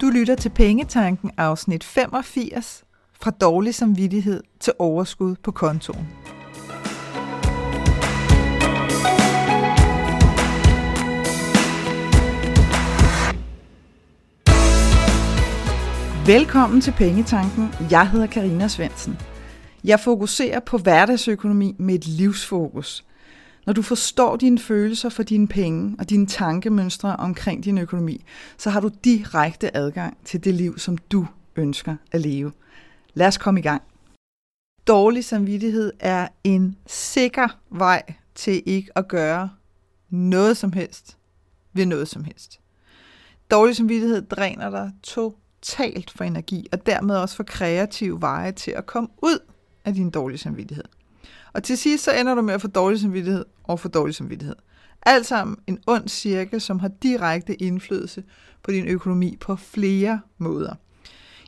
Du lytter til Pengetanken afsnit 85 fra dårlig samvittighed til overskud på kontoen. Velkommen til Pengetanken. Jeg hedder Karina Svensen. Jeg fokuserer på hverdagsøkonomi med et livsfokus. Når du forstår dine følelser for dine penge og dine tankemønstre omkring din økonomi, så har du direkte adgang til det liv, som du ønsker at leve. Lad os komme i gang. Dårlig samvittighed er en sikker vej til ikke at gøre noget som helst ved noget som helst. Dårlig samvittighed dræner dig totalt for energi, og dermed også for kreative veje til at komme ud af din dårlige samvittighed. Og til sidst så ender du med at få dårlig samvittighed og få dårlig samvittighed. Alt sammen en ond cirkel, som har direkte indflydelse på din økonomi på flere måder.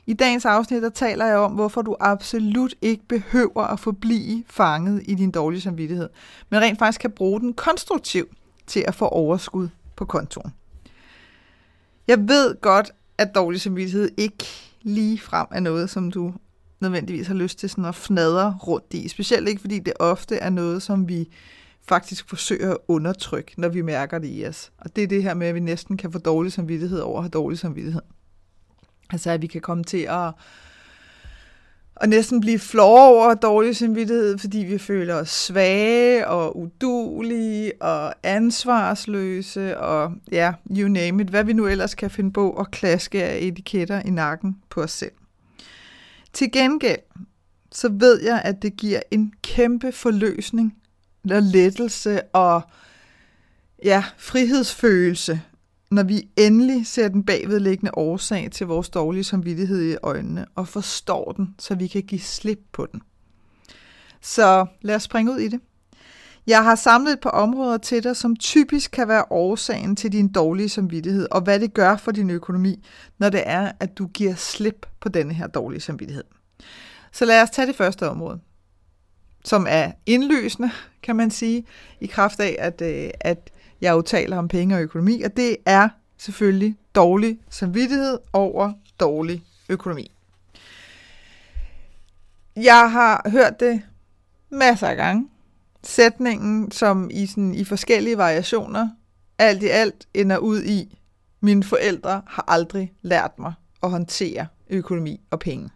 I dagens afsnit der taler jeg om, hvorfor du absolut ikke behøver at forblive fanget i din dårlige samvittighed, men rent faktisk kan bruge den konstruktivt til at få overskud på kontoen. Jeg ved godt, at dårlig samvittighed ikke lige frem er noget, som du nødvendigvis har lyst til sådan at fnadre rundt i. Specielt ikke, fordi det ofte er noget, som vi faktisk forsøger at undertrykke, når vi mærker det i os. Og det er det her med, at vi næsten kan få dårlig samvittighed over at have dårlig samvittighed. Altså, at vi kan komme til at, at næsten blive flove over dårlig samvittighed, fordi vi føler os svage og udulige og ansvarsløse og ja, you name it, hvad vi nu ellers kan finde på at klaske af etiketter i nakken på os selv. Til gengæld, så ved jeg, at det giver en kæmpe forløsning og lettelse og ja, frihedsfølelse, når vi endelig ser den bagvedliggende årsag til vores dårlige samvittighed i øjnene og forstår den, så vi kan give slip på den. Så lad os springe ud i det. Jeg har samlet et par områder til dig, som typisk kan være årsagen til din dårlige samvittighed, og hvad det gør for din økonomi, når det er, at du giver slip på denne her dårlige samvittighed. Så lad os tage det første område, som er indløsende, kan man sige, i kraft af, at, øh, at jeg jo taler om penge og økonomi, og det er selvfølgelig dårlig samvittighed over dårlig økonomi. Jeg har hørt det masser af gange, sætningen, som i, sådan, i forskellige variationer, alt i alt ender ud i, mine forældre har aldrig lært mig at håndtere økonomi og penge.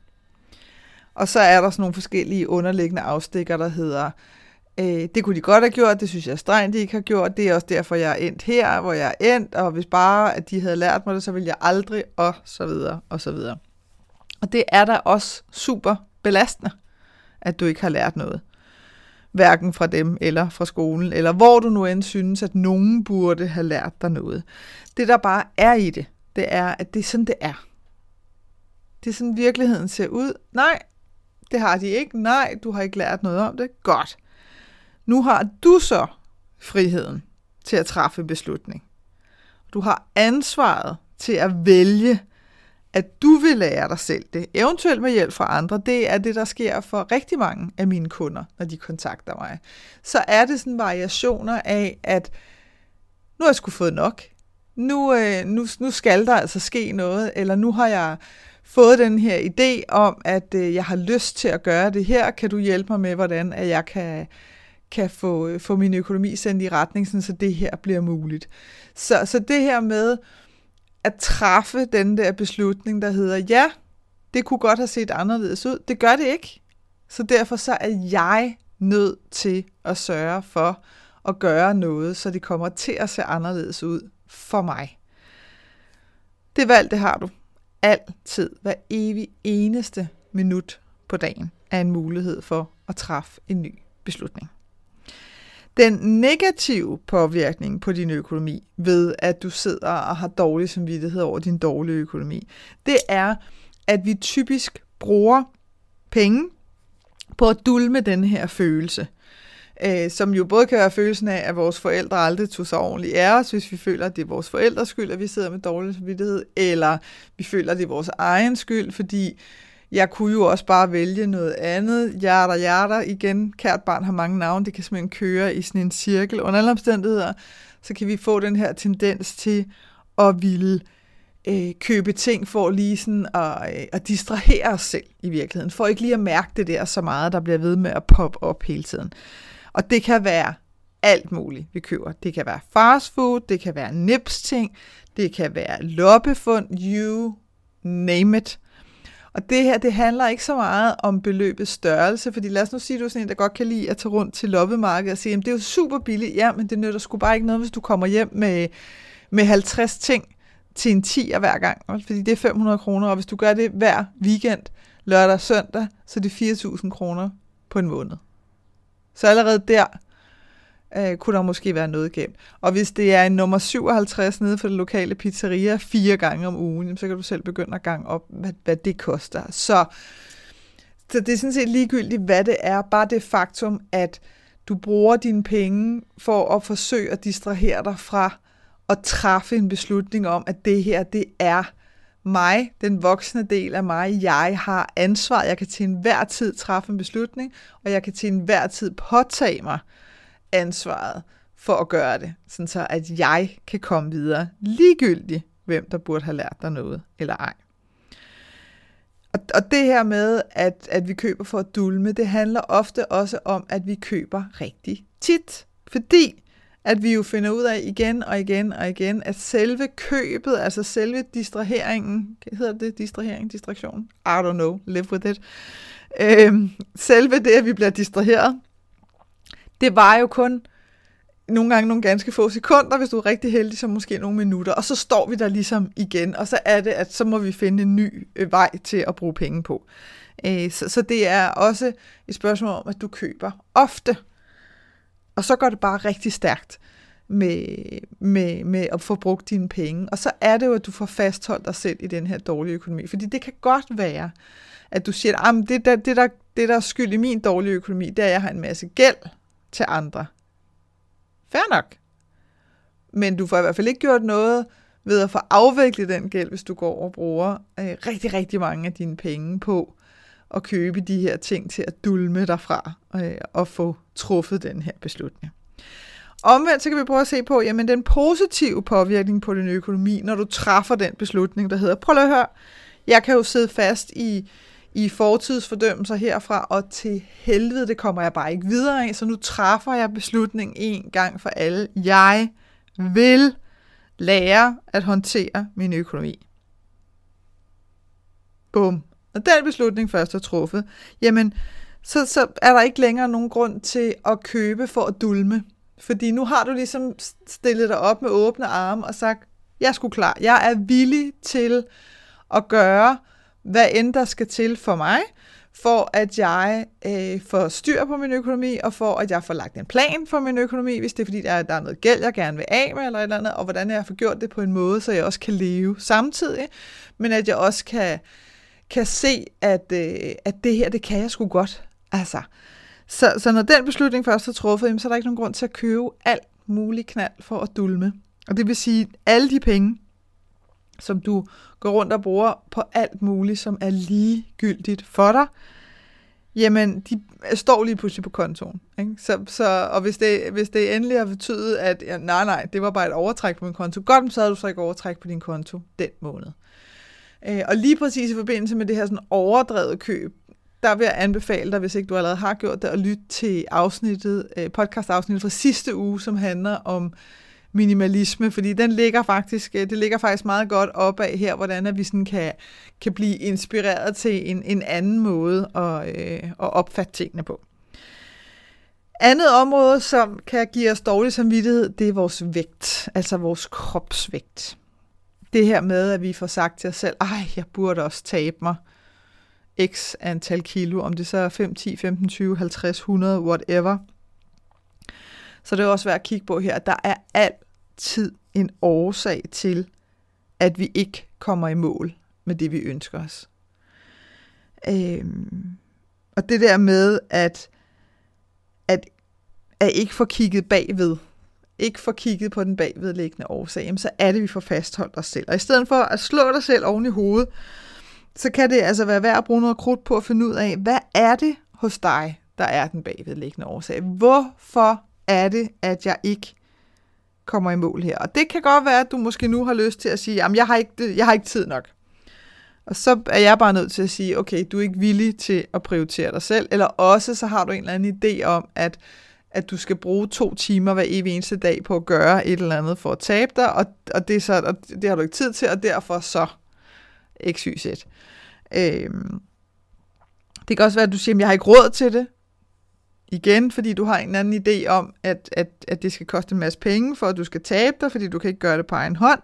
Og så er der sådan nogle forskellige underliggende afstikker, der hedder, øh, det kunne de godt have gjort, det synes jeg strengt, de ikke har gjort, det er også derfor, jeg er endt her, hvor jeg er endt, og hvis bare, at de havde lært mig det, så ville jeg aldrig, og så videre, og så videre. Og det er da også super belastende, at du ikke har lært noget hverken fra dem eller fra skolen, eller hvor du nu end synes, at nogen burde have lært dig noget. Det, der bare er i det, det er, at det er sådan, det er. Det er sådan, virkeligheden ser ud. Nej, det har de ikke. Nej, du har ikke lært noget om det. Godt. Nu har du så friheden til at træffe beslutning. Du har ansvaret til at vælge, at du vil lære dig selv det, eventuelt med hjælp fra andre, det er det, der sker for rigtig mange af mine kunder, når de kontakter mig. Så er det sådan variationer af, at nu har jeg sgu fået nok. Nu, øh, nu, nu skal der altså ske noget, eller nu har jeg fået den her idé om, at øh, jeg har lyst til at gøre det her. Kan du hjælpe mig med, hvordan at jeg kan, kan få, øh, få min økonomi sendt i retning, sådan, så det her bliver muligt. Så, så det her med, at træffe den der beslutning, der hedder, ja, det kunne godt have set anderledes ud. Det gør det ikke. Så derfor så er jeg nødt til at sørge for at gøre noget, så det kommer til at se anderledes ud for mig. Det valg, det har du. Altid, hver evig eneste minut på dagen, er en mulighed for at træffe en ny beslutning. Den negative påvirkning på din økonomi ved, at du sidder og har dårlig samvittighed over din dårlige økonomi, det er, at vi typisk bruger penge på at dulme den her følelse. Øh, som jo både kan være følelsen af, at vores forældre aldrig tog sig ordentligt af os, hvis vi føler, at det er vores forældres skyld, at vi sidder med dårlig samvittighed, eller vi føler, at det er vores egen skyld, fordi jeg kunne jo også bare vælge noget andet. Hjerter, hjerter. Igen, kært barn har mange navne. Det kan simpelthen køre i sådan en cirkel. Under alle omstændigheder, så kan vi få den her tendens til at ville øh, købe ting for lige sådan at, øh, at distrahere os selv i virkeligheden, for ikke lige at mærke det der så meget, der bliver ved med at poppe op hele tiden. Og det kan være alt muligt, vi køber. Det kan være fast food, det kan være nips ting, det kan være loppefund, you name it. Og det her, det handler ikke så meget om beløbets størrelse, fordi lad os nu sige, at du er sådan en, der godt kan lide at tage rundt til loppemarkedet og sige, at det er jo super billigt, ja, men det nytter sgu bare ikke noget, hvis du kommer hjem med, med 50 ting til en 10 hver gang, fordi det er 500 kroner, og hvis du gør det hver weekend, lørdag og søndag, så er det 4.000 kroner på en måned. Så allerede der øh, kunne der måske være noget gemt. Og hvis det er en nummer 57 nede for det lokale pizzeria fire gange om ugen, så kan du selv begynde at gange op, hvad, hvad det koster. Så, så det er sådan set ligegyldigt, hvad det er. Bare det faktum, at du bruger dine penge for at forsøge at distrahere dig fra at træffe en beslutning om, at det her, det er mig, den voksne del af mig, jeg har ansvar, jeg kan til enhver tid træffe en beslutning, og jeg kan til enhver tid påtage mig ansvaret for at gøre det, sådan så at jeg kan komme videre, ligegyldigt hvem der burde have lært dig noget, eller ej. Og, og det her med, at, at vi køber for at dulme, det handler ofte også om, at vi køber rigtig tit. Fordi at vi jo finder ud af igen og igen og igen, at selve købet, altså selve distraheringen, hedder det distrahering, distraktion? I don't know, live with it. Øhm, selve det, at vi bliver distraheret, det var jo kun nogle gange nogle ganske få sekunder, hvis du er rigtig heldig, så måske nogle minutter, og så står vi der ligesom igen, og så er det, at så må vi finde en ny øh, vej til at bruge penge på. Øh, så, så det er også et spørgsmål om, at du køber ofte, og så går det bare rigtig stærkt med, med, med at få brugt dine penge. Og så er det jo, at du får fastholdt dig selv i den her dårlige økonomi. Fordi det kan godt være, at du siger, at det, der, det, der, det der er skyld i min dårlige økonomi, det er, at jeg har en masse gæld til andre. Fair nok. Men du får i hvert fald ikke gjort noget ved at få afviklet den gæld, hvis du går og bruger øh, rigtig, rigtig mange af dine penge på at købe de her ting til at dulme dig fra øh, og få truffet den her beslutning. Omvendt så kan vi prøve at se på, jamen den positive påvirkning på din økonomi, når du træffer den beslutning, der hedder, prøv at høre, jeg kan jo sidde fast i i fortidsfordømmelser herfra, og til helvede, det kommer jeg bare ikke videre af, så nu træffer jeg beslutningen en gang for alle. Jeg vil lære at håndtere min økonomi. Bum. Og den beslutning først er truffet, jamen, så, så er der ikke længere nogen grund til at købe for at dulme. Fordi nu har du ligesom stillet dig op med åbne arme og sagt, jeg er sgu klar. Jeg er villig til at gøre, hvad end der skal til for mig, for at jeg øh, får styr på min økonomi, og for at jeg får lagt en plan for min økonomi, hvis det er fordi, der er, der er noget gæld, jeg gerne vil af med, eller et eller andet, og hvordan jeg får gjort det på en måde, så jeg også kan leve samtidig, men at jeg også kan, kan se, at, øh, at det her, det kan jeg sgu godt. Altså, så, så når den beslutning først er truffet, så er der ikke nogen grund til at købe alt muligt knald for at dulme. Og det vil sige, alle de penge, som du går rundt og bruger på alt muligt, som er ligegyldigt for dig, jamen, de står lige pludselig på kontoen. Ikke? Så, så, og hvis det, hvis det endelig har betydet, at ja, nej, nej, det var bare et overtræk på min konto, godt, så havde du så ikke overtræk på din konto den måned. Øh, og lige præcis i forbindelse med det her sådan overdrevet køb, der vil jeg anbefale dig, hvis ikke du allerede har gjort det, at lytte til afsnittet, øh, podcast-afsnittet fra sidste uge, som handler om minimalisme, fordi den ligger faktisk, øh, det ligger faktisk meget godt op af her, hvordan at vi sådan kan, kan blive inspireret til en, en anden måde at, øh, at opfatte tingene på. Andet område, som kan give os dårlig samvittighed, det er vores vægt, altså vores kropsvægt. Det her med, at vi får sagt til os selv, ej, jeg burde også tabe mig x antal kilo, om det så er 5, 10, 15, 20, 50, 100, whatever – så det er også værd at kigge på her, at der er altid en årsag til, at vi ikke kommer i mål med det, vi ønsker os. Øhm, og det der med, at, at, at ikke få kigget bagved, ikke få kigget på den bagvedliggende årsag, jamen så er det, vi får fastholdt os selv. Og i stedet for at slå dig selv oven i hovedet, så kan det altså være værd at bruge noget krudt på at finde ud af, hvad er det hos dig, der er den bagvedliggende årsag? Hvorfor er det, at jeg ikke kommer i mål her. Og det kan godt være, at du måske nu har lyst til at sige, jamen jeg har ikke, jeg har ikke tid nok. Og så er jeg bare nødt til at sige, okay, du er ikke villig til at prioritere dig selv, eller også så har du en eller anden idé om, at, at du skal bruge to timer hver evig eneste dag på at gøre et eller andet for at tabe dig, og, og, det, er så, og det har du ikke tid til, og derfor så XYZ. Øhm, det kan også være, at du siger, at jeg har ikke råd til det. Igen, fordi du har en anden idé om, at, at, at det skal koste en masse penge, for at du skal tabe dig, fordi du kan ikke gøre det på egen hånd.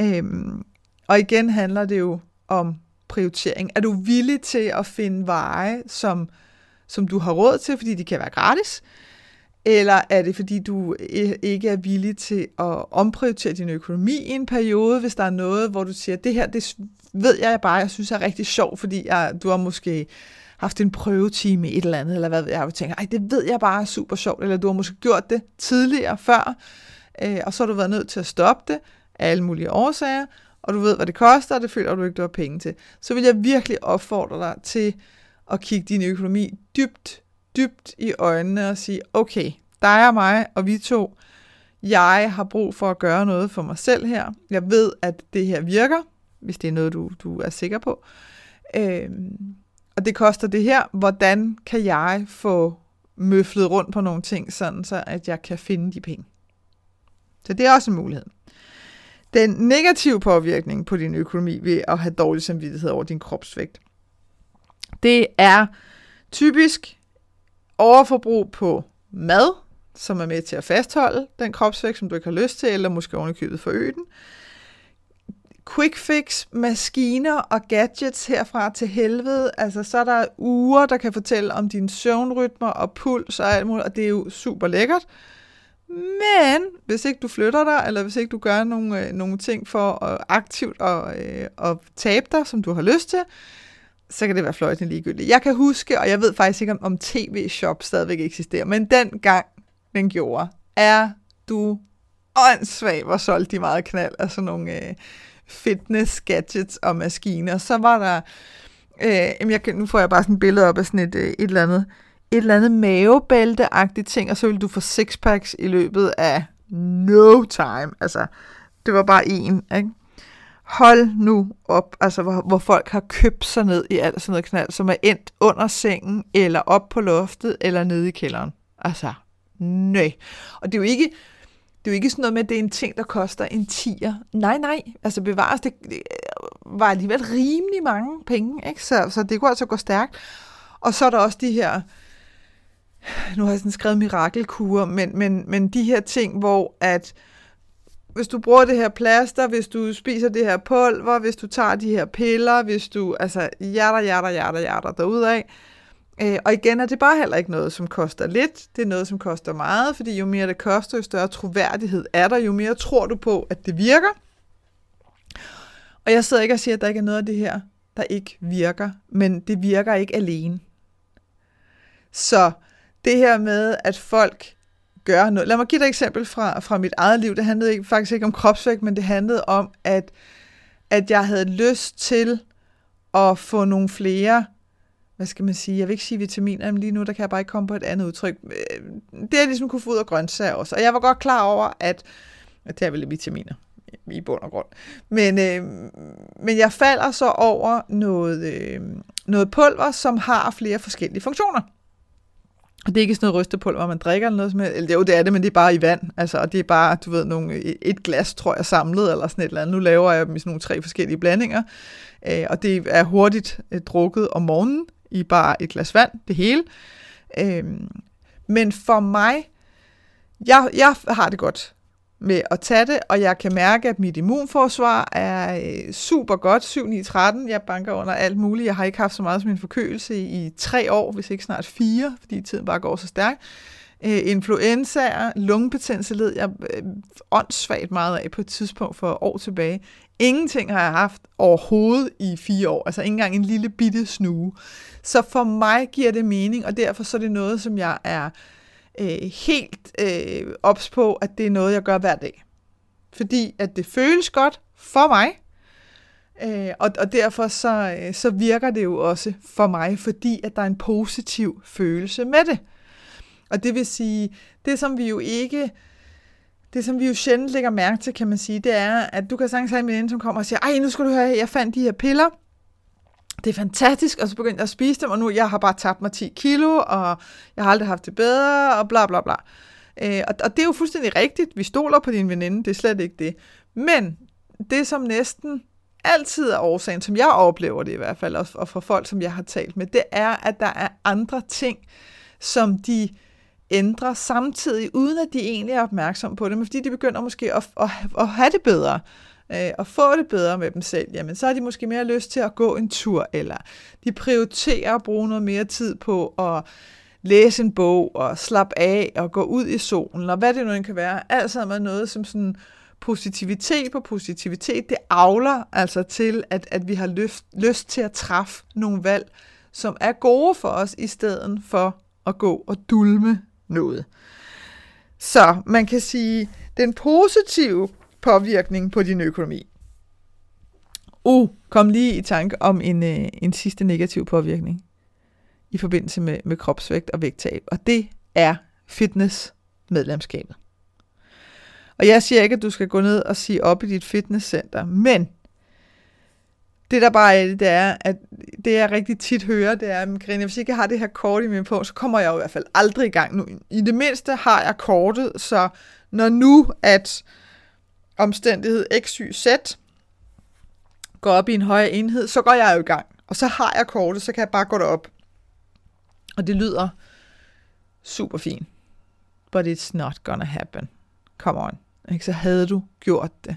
Øhm, og igen handler det jo om prioritering. Er du villig til at finde veje, som, som du har råd til, fordi de kan være gratis? Eller er det, fordi du ikke er villig til at omprioritere din økonomi i en periode, hvis der er noget, hvor du siger, det her, det ved jeg bare, jeg synes er rigtig sjovt, fordi jeg, du har måske haft en prøvetime i et eller andet, eller hvad ved jeg, og tænker, ej, det ved jeg bare er super sjovt, eller du har måske gjort det tidligere før, øh, og så har du været nødt til at stoppe det af alle mulige årsager, og du ved, hvad det koster, og det føler du ikke, du har penge til. Så vil jeg virkelig opfordre dig til at kigge din økonomi dybt, dybt i øjnene og sige, okay, dig og mig og vi to, jeg har brug for at gøre noget for mig selv her. Jeg ved, at det her virker, hvis det er noget, du, du er sikker på. Øhm, og det koster det her. Hvordan kan jeg få møflet rundt på nogle ting, sådan så at jeg kan finde de penge? Så det er også en mulighed. Den negative påvirkning på din økonomi ved at have dårlig samvittighed over din kropsvægt, det er typisk overforbrug på mad, som er med til at fastholde den kropsvægt, som du ikke har lyst til, eller måske ovenikøbet forøge den. Quick fix, maskiner og gadgets herfra til helvede. Altså, så er der uger, der kan fortælle om dine søvnrytmer og puls og alt muligt, og det er jo super lækkert. Men hvis ikke du flytter dig, eller hvis ikke du gør nogle, øh, nogle ting for at aktivt at, øh, at tabe dig, som du har lyst til, så kan det være fløjtende ligegyldigt. Jeg kan huske, og jeg ved faktisk ikke, om, om tv-shop stadigvæk eksisterer, men den gang den gjorde, er du åndssvag, hvor solgte de meget knald af sådan nogle øh, fitness gadgets og maskiner. Så var der, øh, jeg, nu får jeg bare sådan et billede op af sådan et, øh, et eller andet, et eller andet mavebælte-agtigt ting, og så vil du få sixpacks i løbet af no time. Altså, det var bare en, ikke? Hold nu op, altså hvor, hvor folk har købt sig ned i alt sådan noget knald, som er endt under sengen, eller op på loftet, eller nede i kælderen. Altså, nej. Og det er jo ikke, det er jo ikke sådan noget med, at det er en ting, der koster en tier. Nej, nej. Altså bevares, det, det øh, var alligevel rimelig mange penge, ikke? Så, så det kunne altså gå stærkt. Og så er der også de her, nu har jeg sådan skrevet mirakelkurer, men, men, men de her ting, hvor at hvis du bruger det her plaster, hvis du spiser det her pulver, hvis du tager de her piller, hvis du, altså, hjerter, hjerter, hjerter, hjerter derudad, Øh, og igen er det bare heller ikke noget, som koster lidt. Det er noget, som koster meget, fordi jo mere det koster, jo større troværdighed er der, jo mere tror du på, at det virker. Og jeg sidder ikke og siger, at der ikke er noget af det her, der ikke virker, men det virker ikke alene. Så det her med, at folk gør noget. Lad mig give dig et eksempel fra, fra mit eget liv. Det handlede ikke, faktisk ikke om kropsvægt, men det handlede om, at, at jeg havde lyst til at få nogle flere hvad skal man sige, jeg vil ikke sige vitaminer, men lige nu, der kan jeg bare ikke komme på et andet udtryk. Øh, det er ligesom kunne få ud af grøntsager også. Og jeg var godt klar over, at, at det er vel vitaminer i bund og grund. Men, øh, men jeg falder så over noget, øh, noget pulver, som har flere forskellige funktioner. Og det er ikke sådan noget rystepulver, man drikker eller noget som helst. Eller jo, det er det, men det er bare i vand. Altså, og det er bare, du ved, nogle, et glas, tror jeg, samlet eller sådan et eller andet. Nu laver jeg dem i sådan nogle tre forskellige blandinger. Øh, og det er hurtigt øh, drukket om morgenen i bare et glas vand, det hele. Øhm, men for mig, jeg, jeg har det godt med at tage det, og jeg kan mærke, at mit immunforsvar er øh, super godt, 7-9-13, jeg banker under alt muligt, jeg har ikke haft så meget som en forkølelse i, i tre år, hvis ikke snart fire, fordi tiden bare går så stærkt. Øh, influenza, lungebetændelse led jeg øh, åndssvagt meget af på et tidspunkt for år tilbage. Ingenting har jeg haft overhovedet i fire år, altså ikke engang en lille bitte snue. Så for mig giver det mening, og derfor så er det noget, som jeg er øh, helt øh, ops på, at det er noget, jeg gør hver dag. Fordi at det føles godt for mig, øh, og, og derfor så, øh, så virker det jo også for mig, fordi at der er en positiv følelse med det. Og det vil sige, det som vi jo ikke det som vi jo sjældent lægger mærke til, kan man sige, det er, at du kan sagtens have en veninde, som kommer og siger, ej, nu skal du høre, jeg fandt de her piller, det er fantastisk, og så begyndte jeg at spise dem, og nu jeg har bare tabt mig 10 kilo, og jeg har aldrig haft det bedre, og bla bla bla. Øh, og, og det er jo fuldstændig rigtigt, vi stoler på din veninde, det er slet ikke det. Men det, som næsten altid er årsagen, som jeg oplever det i hvert fald, og fra folk, som jeg har talt med, det er, at der er andre ting, som de ændrer samtidig, uden at de egentlig er opmærksomme på det, men fordi de begynder måske at, at, at have det bedre, øh, og få det bedre med dem selv, jamen så har de måske mere lyst til at gå en tur, eller de prioriterer at bruge noget mere tid på at læse en bog, og slappe af, og gå ud i solen, og hvad det nu end kan være. Alt sammen er noget, som sådan positivitet på positivitet, det avler altså til, at, at vi har lyst, lyst til at træffe nogle valg, som er gode for os, i stedet for at gå og dulme noget. Så man kan sige, den positive påvirkning på din økonomi. Uh, kom lige i tanke om en, øh, en sidste negativ påvirkning i forbindelse med, med kropsvægt og vægttab, og det er fitnessmedlemskabet. Og jeg siger ikke, at du skal gå ned og sige op i dit fitnesscenter, men det der bare er det, det er, at det jeg rigtig tit hører, det er, at hvis ikke jeg har det her kort i min på, så kommer jeg jo i hvert fald aldrig i gang nu. I det mindste har jeg kortet, så når nu at omstændighed x, y, z går op i en højere enhed, så går jeg jo i gang. Og så har jeg kortet, så kan jeg bare gå derop. Og det lyder super fint. But it's not gonna happen. Come on. Ikke? Så havde du gjort det.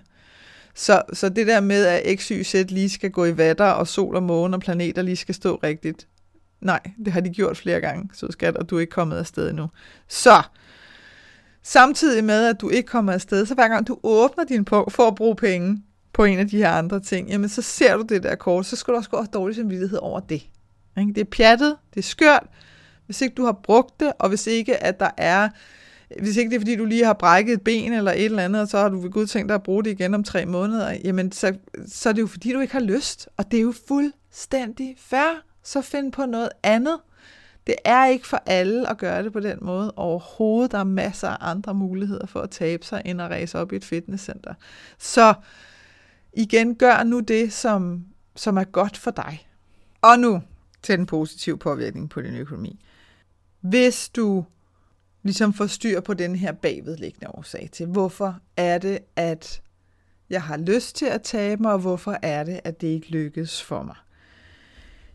Så, så det der med, at X, Y, Z lige skal gå i vatter, og sol og måne og planeter lige skal stå rigtigt, nej, det har de gjort flere gange, så skat, og du er ikke kommet afsted endnu. Så, samtidig med, at du ikke kommer afsted, så hver gang du åbner din på for at bruge penge på en af de her andre ting, jamen så ser du det der kort, så skal du også gå og dårlig samvittighed over det. Det er pjattet, det er skørt, hvis ikke du har brugt det, og hvis ikke at der er hvis ikke det er, fordi du lige har brækket et ben eller et eller andet, og så har du ved Gud tænkt dig at bruge det igen om tre måneder, jamen så, så er det jo fordi, du ikke har lyst. Og det er jo fuldstændig fair. Så find på noget andet. Det er ikke for alle at gøre det på den måde overhovedet. Der er masser af andre muligheder for at tabe sig, end at ræse op i et fitnesscenter. Så igen, gør nu det, som, som er godt for dig. Og nu til den positive påvirkning på din økonomi. Hvis du ligesom får styr på den her bagvedliggende årsag til, hvorfor er det, at jeg har lyst til at tabe mig, og hvorfor er det, at det ikke lykkes for mig.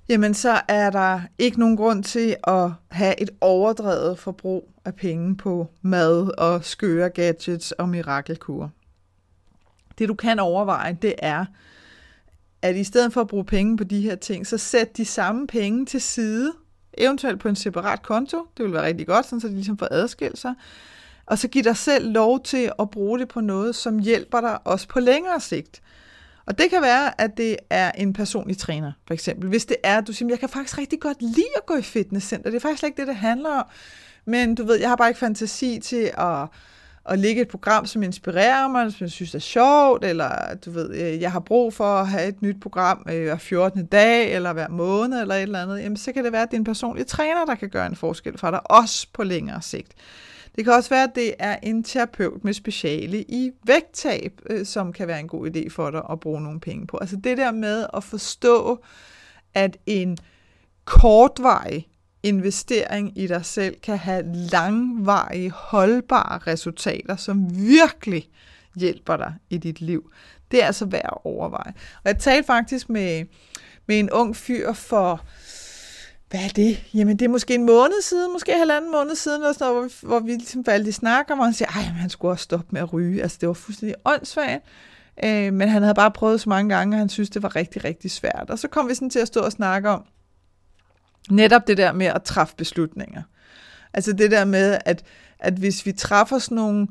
Jamen, så er der ikke nogen grund til at have et overdrevet forbrug af penge på mad og skøre gadgets og mirakelkur. Det du kan overveje, det er, at i stedet for at bruge penge på de her ting, så sæt de samme penge til side, eventuelt på en separat konto. Det vil være rigtig godt, sådan, så de ligesom får adskilt sig. Og så giv dig selv lov til at bruge det på noget, som hjælper dig også på længere sigt. Og det kan være, at det er en personlig træner, for eksempel. Hvis det er, at du siger, jeg kan faktisk rigtig godt lide at gå i fitnesscenter. Det er faktisk ikke det, det handler om. Men du ved, jeg har bare ikke fantasi til at at ligge et program, som inspirerer mig, som jeg synes er sjovt, eller du ved, øh, jeg har brug for at have et nyt program øh, hver 14. dag, eller hver måned, eller et eller andet, jamen så kan det være, at det er en personlig træner, der kan gøre en forskel for dig, også på længere sigt. Det kan også være, at det er en terapeut med speciale i vægttab, øh, som kan være en god idé for dig at bruge nogle penge på. Altså det der med at forstå, at en kortvarig investering i dig selv kan have langvarige, holdbare resultater, som virkelig hjælper dig i dit liv. Det er altså værd at overveje. Og jeg talte faktisk med, med en ung fyr for, hvad er det? Jamen det er måske en måned siden, måske halvanden måned siden, eller sådan noget, hvor, vi, hvor vi ligesom faldt i snak om, og han siger, ej, han skulle også stoppe med at ryge. Altså det var fuldstændig åndssvagt. Øh, men han havde bare prøvet så mange gange, og han synes, det var rigtig, rigtig svært. Og så kom vi sådan til at stå og snakke om, Netop det der med at træffe beslutninger. Altså det der med, at, at hvis vi træffer sådan nogle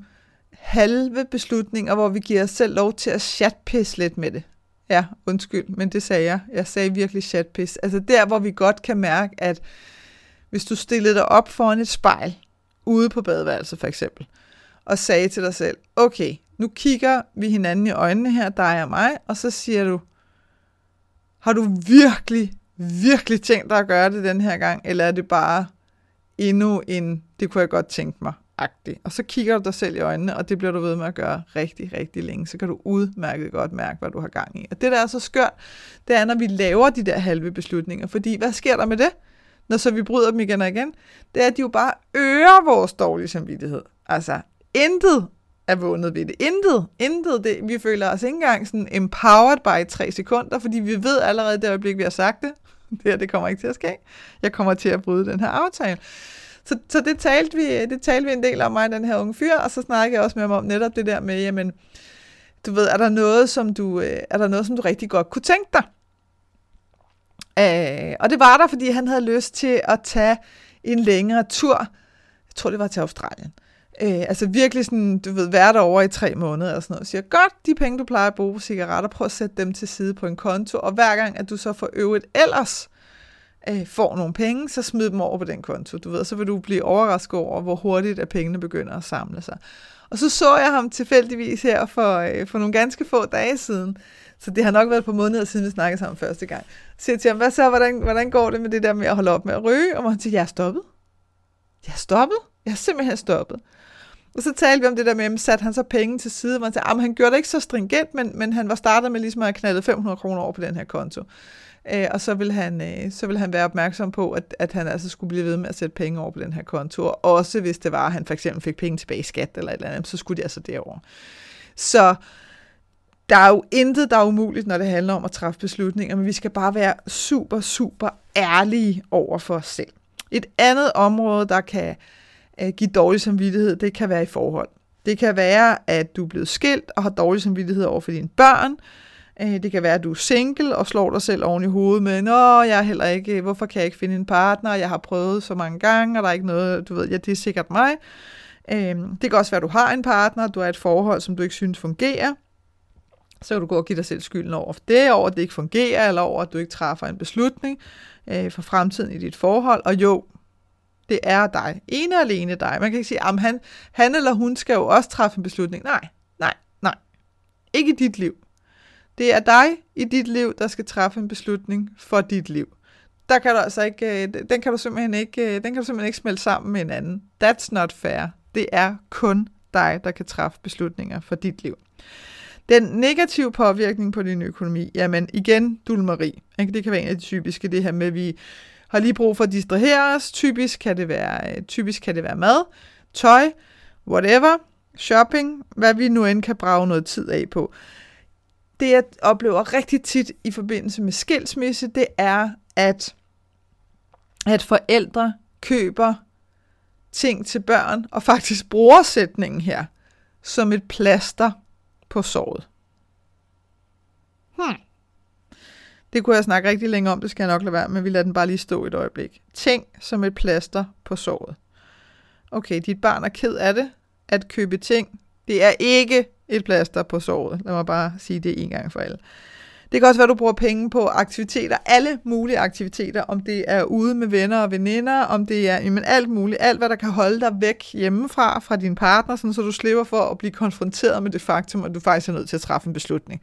halve beslutninger, hvor vi giver os selv lov til at chatpisse lidt med det. Ja, undskyld, men det sagde jeg. Jeg sagde virkelig chatpis. Altså der, hvor vi godt kan mærke, at hvis du stillede dig op foran et spejl, ude på badeværelset for eksempel, og sagde til dig selv, okay, nu kigger vi hinanden i øjnene her, dig og mig, og så siger du, har du virkelig virkelig tænkt dig at gøre det den her gang, eller er det bare endnu en, det kunne jeg godt tænke mig, agtig. Og så kigger du dig selv i øjnene, og det bliver du ved med at gøre rigtig, rigtig længe. Så kan du udmærket godt mærke, hvad du har gang i. Og det, der er så skørt, det er, når vi laver de der halve beslutninger. Fordi hvad sker der med det, når så vi bryder dem igen og igen? Det er, at de jo bare øger vores dårlige samvittighed. Altså, intet er vundet ved det. Intet, intet. Det, vi føler os ikke engang sådan empowered by tre sekunder, fordi vi ved allerede det øjeblik, vi har sagt det. Det her, det kommer ikke til at ske. Jeg kommer til at bryde den her aftale. Så, så det, talte vi, det talte vi en del om mig, den her unge fyr, og så snakkede jeg også med ham om netop det der med, jamen, du ved, er der noget, som du, øh, er der noget, som du rigtig godt kunne tænke dig? Øh, og det var der, fordi han havde lyst til at tage en længere tur. Jeg tror, det var til Australien. Øh, Øh, altså virkelig sådan, du ved, være derovre i tre måneder og sådan noget. Så siger, godt, de penge, du plejer at bruge på cigaretter, prøv at sætte dem til side på en konto, og hver gang, at du så får øvrigt ellers øh, får nogle penge, så smid dem over på den konto. Du ved, så vil du blive overrasket over, hvor hurtigt at pengene begynder at samle sig. Og så så jeg ham tilfældigvis her for, øh, for nogle ganske få dage siden. Så det har nok været på måneder siden, vi snakkede sammen første gang. Så siger til ham, hvad så, hvordan, hvordan går det med det der med at holde op med at ryge? Og han siger, jeg er stoppet. Jeg er stoppet. Jeg er simpelthen stoppet. Og så talte vi om det der med, at satte han så penge til side, hvor han sagde, han gjorde det ikke så stringent, men, men han var startet med ligesom at have knaldet 500 kroner over på den her konto. Øh, og så vil, han, øh, så vil han være opmærksom på, at, at han altså skulle blive ved med at sætte penge over på den her konto. Og også hvis det var, at han for eksempel fik penge tilbage i skat eller et eller andet, så skulle de altså derover. Så der er jo intet, der er umuligt, når det handler om at træffe beslutninger, men vi skal bare være super, super ærlige over for os selv. Et andet område, der kan øh, give dårlig samvittighed, det kan være i forhold. Det kan være, at du er blevet skilt og har dårlig samvittighed over for dine børn. Øh, det kan være, at du er single og slår dig selv oven i hovedet med, Nå, jeg er heller ikke, hvorfor kan jeg ikke finde en partner? Jeg har prøvet så mange gange, og der er ikke noget, du ved, ja, det er sikkert mig. Øh, det kan også være, at du har en partner, du er et forhold, som du ikke synes fungerer. Så kan du gå og give dig selv skylden over for det, over at det ikke fungerer, eller over at du ikke træffer en beslutning øh, for fremtiden i dit forhold. Og jo, det er dig. Ene og alene dig. Man kan ikke sige, at han, han eller hun skal jo også træffe en beslutning. Nej, nej, nej. Ikke i dit liv. Det er dig i dit liv, der skal træffe en beslutning for dit liv. Der kan du altså ikke, øh, den kan du simpelthen ikke, øh, den kan du simpelthen ikke smelte sammen med en anden. That's not fair. Det er kun dig, der kan træffe beslutninger for dit liv. Den negative påvirkning på din økonomi, jamen igen, dulmeri. Ikke? Det kan være en af de typiske, det her med, at vi har lige brug for at distrahere os. Typisk kan det være, øh, typisk kan det være mad, tøj, whatever, shopping, hvad vi nu end kan brage noget tid af på. Det jeg oplever rigtig tit i forbindelse med skilsmisse, det er, at, at forældre køber ting til børn, og faktisk bruger sætningen her som et plaster på såret. Hmm. Det kunne jeg snakke rigtig længe om, det skal jeg nok lade være, men vi lader den bare lige stå et øjeblik. Ting som et plaster på såret. Okay, dit barn er ked af det, at købe ting. Det er ikke et plaster på såret. Lad mig bare sige det en gang for alle. Det kan også være, at du bruger penge på aktiviteter, alle mulige aktiviteter, om det er ude med venner og veninder, om det er jamen, alt muligt, alt hvad der kan holde dig væk hjemmefra, fra din partner, sådan, så du slipper for at blive konfronteret med det faktum, at du faktisk er nødt til at træffe en beslutning.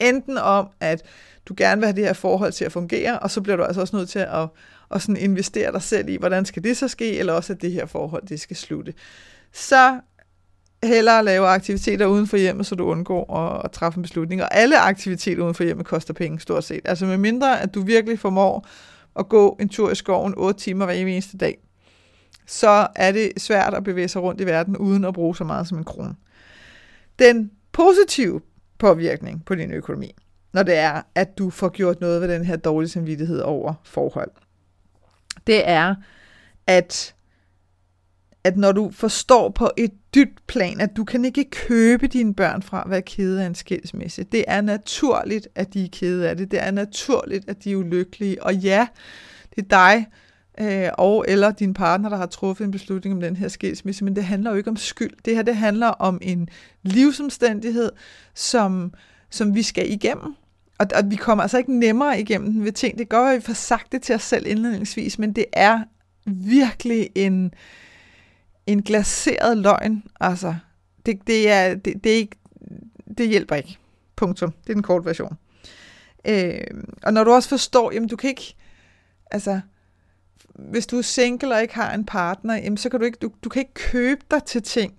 Enten om, at du gerne vil have det her forhold til at fungere, og så bliver du altså også nødt til at, at sådan investere dig selv i, hvordan skal det så ske, eller også at det her forhold, det skal slutte. Så hellere lave aktiviteter uden for hjemmet, så du undgår at, at træffe en beslutning. Og alle aktiviteter uden for hjemmet koster penge, stort set. Altså med mindre, at du virkelig formår at gå en tur i skoven 8 timer hver eneste dag, så er det svært at bevæge sig rundt i verden uden at bruge så meget som en krone. Den positive påvirkning på din økonomi, når det er, at du får gjort noget ved den her dårlige samvittighed over forhold, det er, at at når du forstår på et dybt plan, at du kan ikke købe dine børn fra at være kede af en skilsmisse. Det er naturligt, at de er kede af det. Det er naturligt, at de er ulykkelige. Og ja, det er dig øh, og eller din partner, der har truffet en beslutning om den her skilsmisse, men det handler jo ikke om skyld. Det her det handler om en livsomstændighed, som, som vi skal igennem. Og, og vi kommer altså ikke nemmere igennem den ved ting. Det gør, at vi får sagt det til os selv indledningsvis, men det er virkelig en, en glaseret løgn, altså, det, det, er, det, det, er ikke, det hjælper ikke. Punktum. Det er den korte version. Øh, og når du også forstår, jamen du kan ikke, altså, hvis du er single og ikke har en partner, jamen, så kan du ikke, du, du kan ikke købe dig til ting,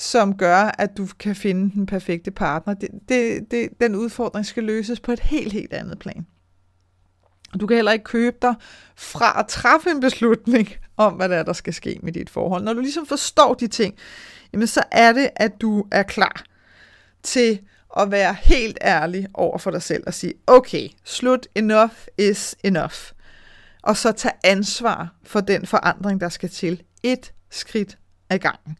som gør, at du kan finde den perfekte partner. Det, det, det, den udfordring skal løses på et helt, helt andet plan. Du kan heller ikke købe dig fra at træffe en beslutning om, hvad der er, der skal ske med dit forhold. Når du ligesom forstår de ting, jamen så er det, at du er klar til at være helt ærlig over for dig selv og sige, okay, slut, enough is enough. Og så tage ansvar for den forandring, der skal til. Et skridt ad gangen.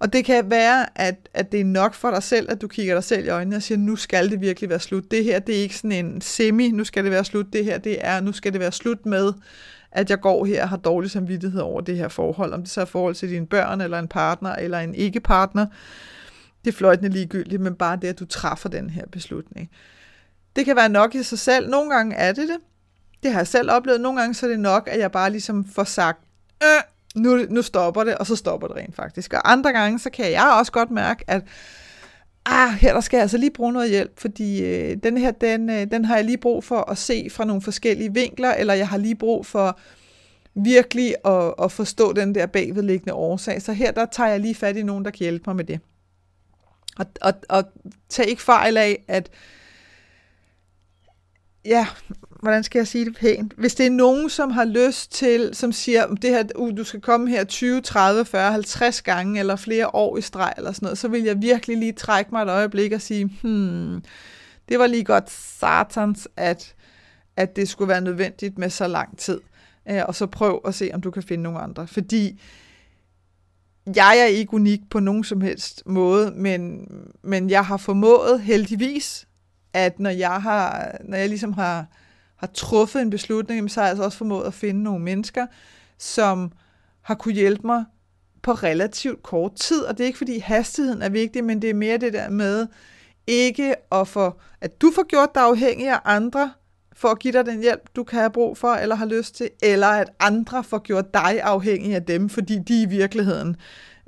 Og det kan være, at, at det er nok for dig selv, at du kigger dig selv i øjnene og siger, nu skal det virkelig være slut. Det her, det er ikke sådan en semi, nu skal det være slut. Det her, det er, nu skal det være slut med, at jeg går her og har dårlig samvittighed over det her forhold. Om det så er forhold til dine børn, eller en partner, eller en ikke-partner. Det er fløjtende ligegyldigt, men bare det, at du træffer den her beslutning. Det kan være nok i sig selv. Nogle gange er det det. Det har jeg selv oplevet. Nogle gange så er det nok, at jeg bare ligesom får sagt, øh, nu, nu stopper det, og så stopper det rent faktisk. Og andre gange, så kan jeg også godt mærke, at ah, her der skal jeg altså lige bruge noget hjælp, fordi øh, den her, den, øh, den har jeg lige brug for at se fra nogle forskellige vinkler, eller jeg har lige brug for virkelig at, at forstå den der bagvedliggende årsag. Så her der tager jeg lige fat i nogen, der kan hjælpe mig med det. Og, og, og tag ikke fejl af, at ja, hvordan skal jeg sige det pænt? Hvis det er nogen, som har lyst til, som siger, det her, uh, du skal komme her 20, 30, 40, 50 gange, eller flere år i streg, eller sådan noget, så vil jeg virkelig lige trække mig et øjeblik og sige, hmm, det var lige godt satans, at, at det skulle være nødvendigt med så lang tid. Uh, og så prøv at se, om du kan finde nogle andre. Fordi jeg er ikke unik på nogen som helst måde, men, men jeg har formået heldigvis, at når jeg har, når jeg ligesom har har truffet en beslutning, så har jeg altså også formået at finde nogle mennesker, som har kunne hjælpe mig på relativt kort tid. Og det er ikke fordi hastigheden er vigtig, men det er mere det der med ikke at få, at du får gjort dig afhængig af andre, for at give dig den hjælp, du kan have brug for eller har lyst til, eller at andre får gjort dig afhængig af dem, fordi de i virkeligheden,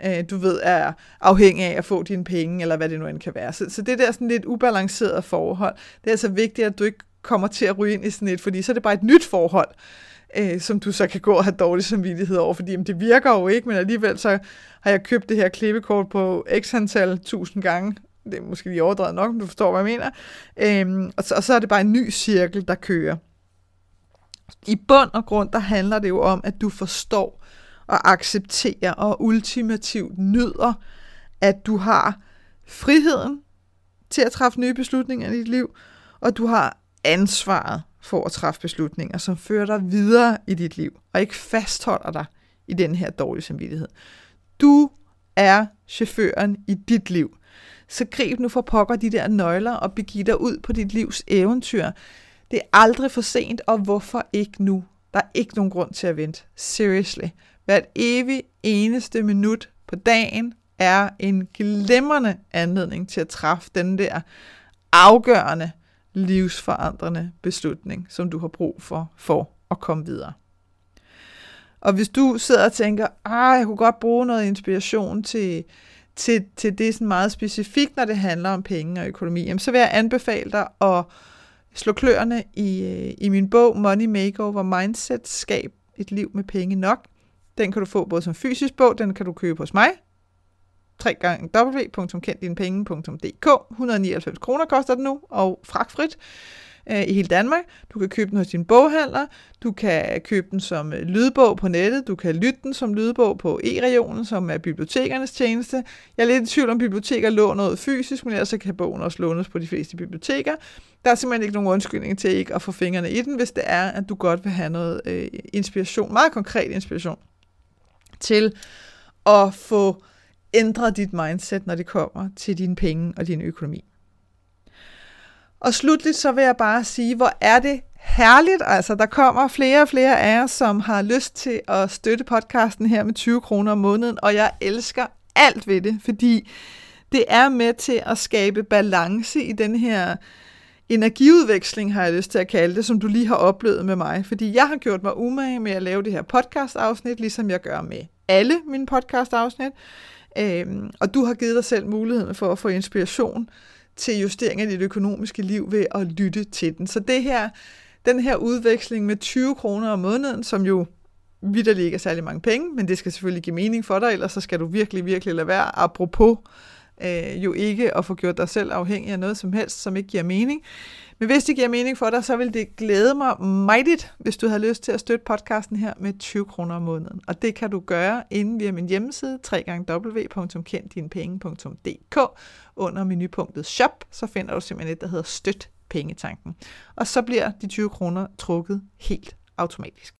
øh, du ved, er afhængig af at få dine penge, eller hvad det nu end kan være. Så, så det der sådan lidt ubalanceret forhold, det er altså vigtigt, at du ikke kommer til at ryge ind i sådan et, fordi så er det bare et nyt forhold, øh, som du så kan gå og have dårlig samvittighed over, fordi jamen, det virker jo ikke, men alligevel så har jeg købt det her klippekort på x antal tusind gange, det er måske lige overdrevet nok, men du forstår, hvad jeg mener, øhm, og, så, og så er det bare en ny cirkel, der kører. I bund og grund, der handler det jo om, at du forstår og accepterer og ultimativt nyder, at du har friheden til at træffe nye beslutninger i dit liv, og du har ansvaret for at træffe beslutninger, som fører dig videre i dit liv, og ikke fastholder dig i den her dårlige samvittighed. Du er chaufføren i dit liv. Så grib nu for pokker de der nøgler og begiv dig ud på dit livs eventyr. Det er aldrig for sent, og hvorfor ikke nu? Der er ikke nogen grund til at vente. Seriously. Hvert evig eneste minut på dagen er en glimrende anledning til at træffe den der afgørende livsforandrende beslutning, som du har brug for, for at komme videre. Og hvis du sidder og tænker, ah, jeg kunne godt bruge noget inspiration til, til, til det sådan meget specifikt, når det handler om penge og økonomi, jamen, så vil jeg anbefale dig at slå kløerne i, øh, i min bog Money Makeover Mindset, Skab et liv med penge nok. Den kan du få både som fysisk bog, den kan du købe hos mig, www.kenddinepenge.dk. 199 kroner koster det nu, og fragtfrit øh, i hele Danmark. Du kan købe den hos din boghandler, du kan købe den som øh, lydbog på nettet, du kan lytte den som lydbog på e-regionen, som er bibliotekernes tjeneste. Jeg er lidt i tvivl om biblioteker låner noget fysisk, men ellers kan bogen også lånes på de fleste biblioteker. Der er simpelthen ikke nogen undskyldning til ikke at få fingrene i den, hvis det er, at du godt vil have noget øh, inspiration, meget konkret inspiration, til at få ændre dit mindset, når det kommer til dine penge og din økonomi. Og slutligt så vil jeg bare sige, hvor er det herligt. Altså, der kommer flere og flere af jer, som har lyst til at støtte podcasten her med 20 kroner om måneden, og jeg elsker alt ved det, fordi det er med til at skabe balance i den her energiudveksling, har jeg lyst til at kalde det, som du lige har oplevet med mig. Fordi jeg har gjort mig umage med at lave det her podcast-afsnit, ligesom jeg gør med alle mine podcast-afsnit. Øhm, og du har givet dig selv muligheden for at få inspiration til justering af dit økonomiske liv ved at lytte til den. Så det her, den her udveksling med 20 kroner om måneden, som jo vidderlig ikke er særlig mange penge, men det skal selvfølgelig give mening for dig, ellers så skal du virkelig, virkelig lade være, apropos øh, jo ikke at få gjort dig selv afhængig af noget som helst, som ikke giver mening. Men hvis det giver mening for dig, så vil det glæde mig meget, hvis du har lyst til at støtte podcasten her med 20 kroner om måneden. Og det kan du gøre inde via min hjemmeside, www.kenddinepenge.dk. Under menupunktet Shop, så finder du simpelthen et, der hedder Støt Pengetanken. Og så bliver de 20 kroner trukket helt automatisk.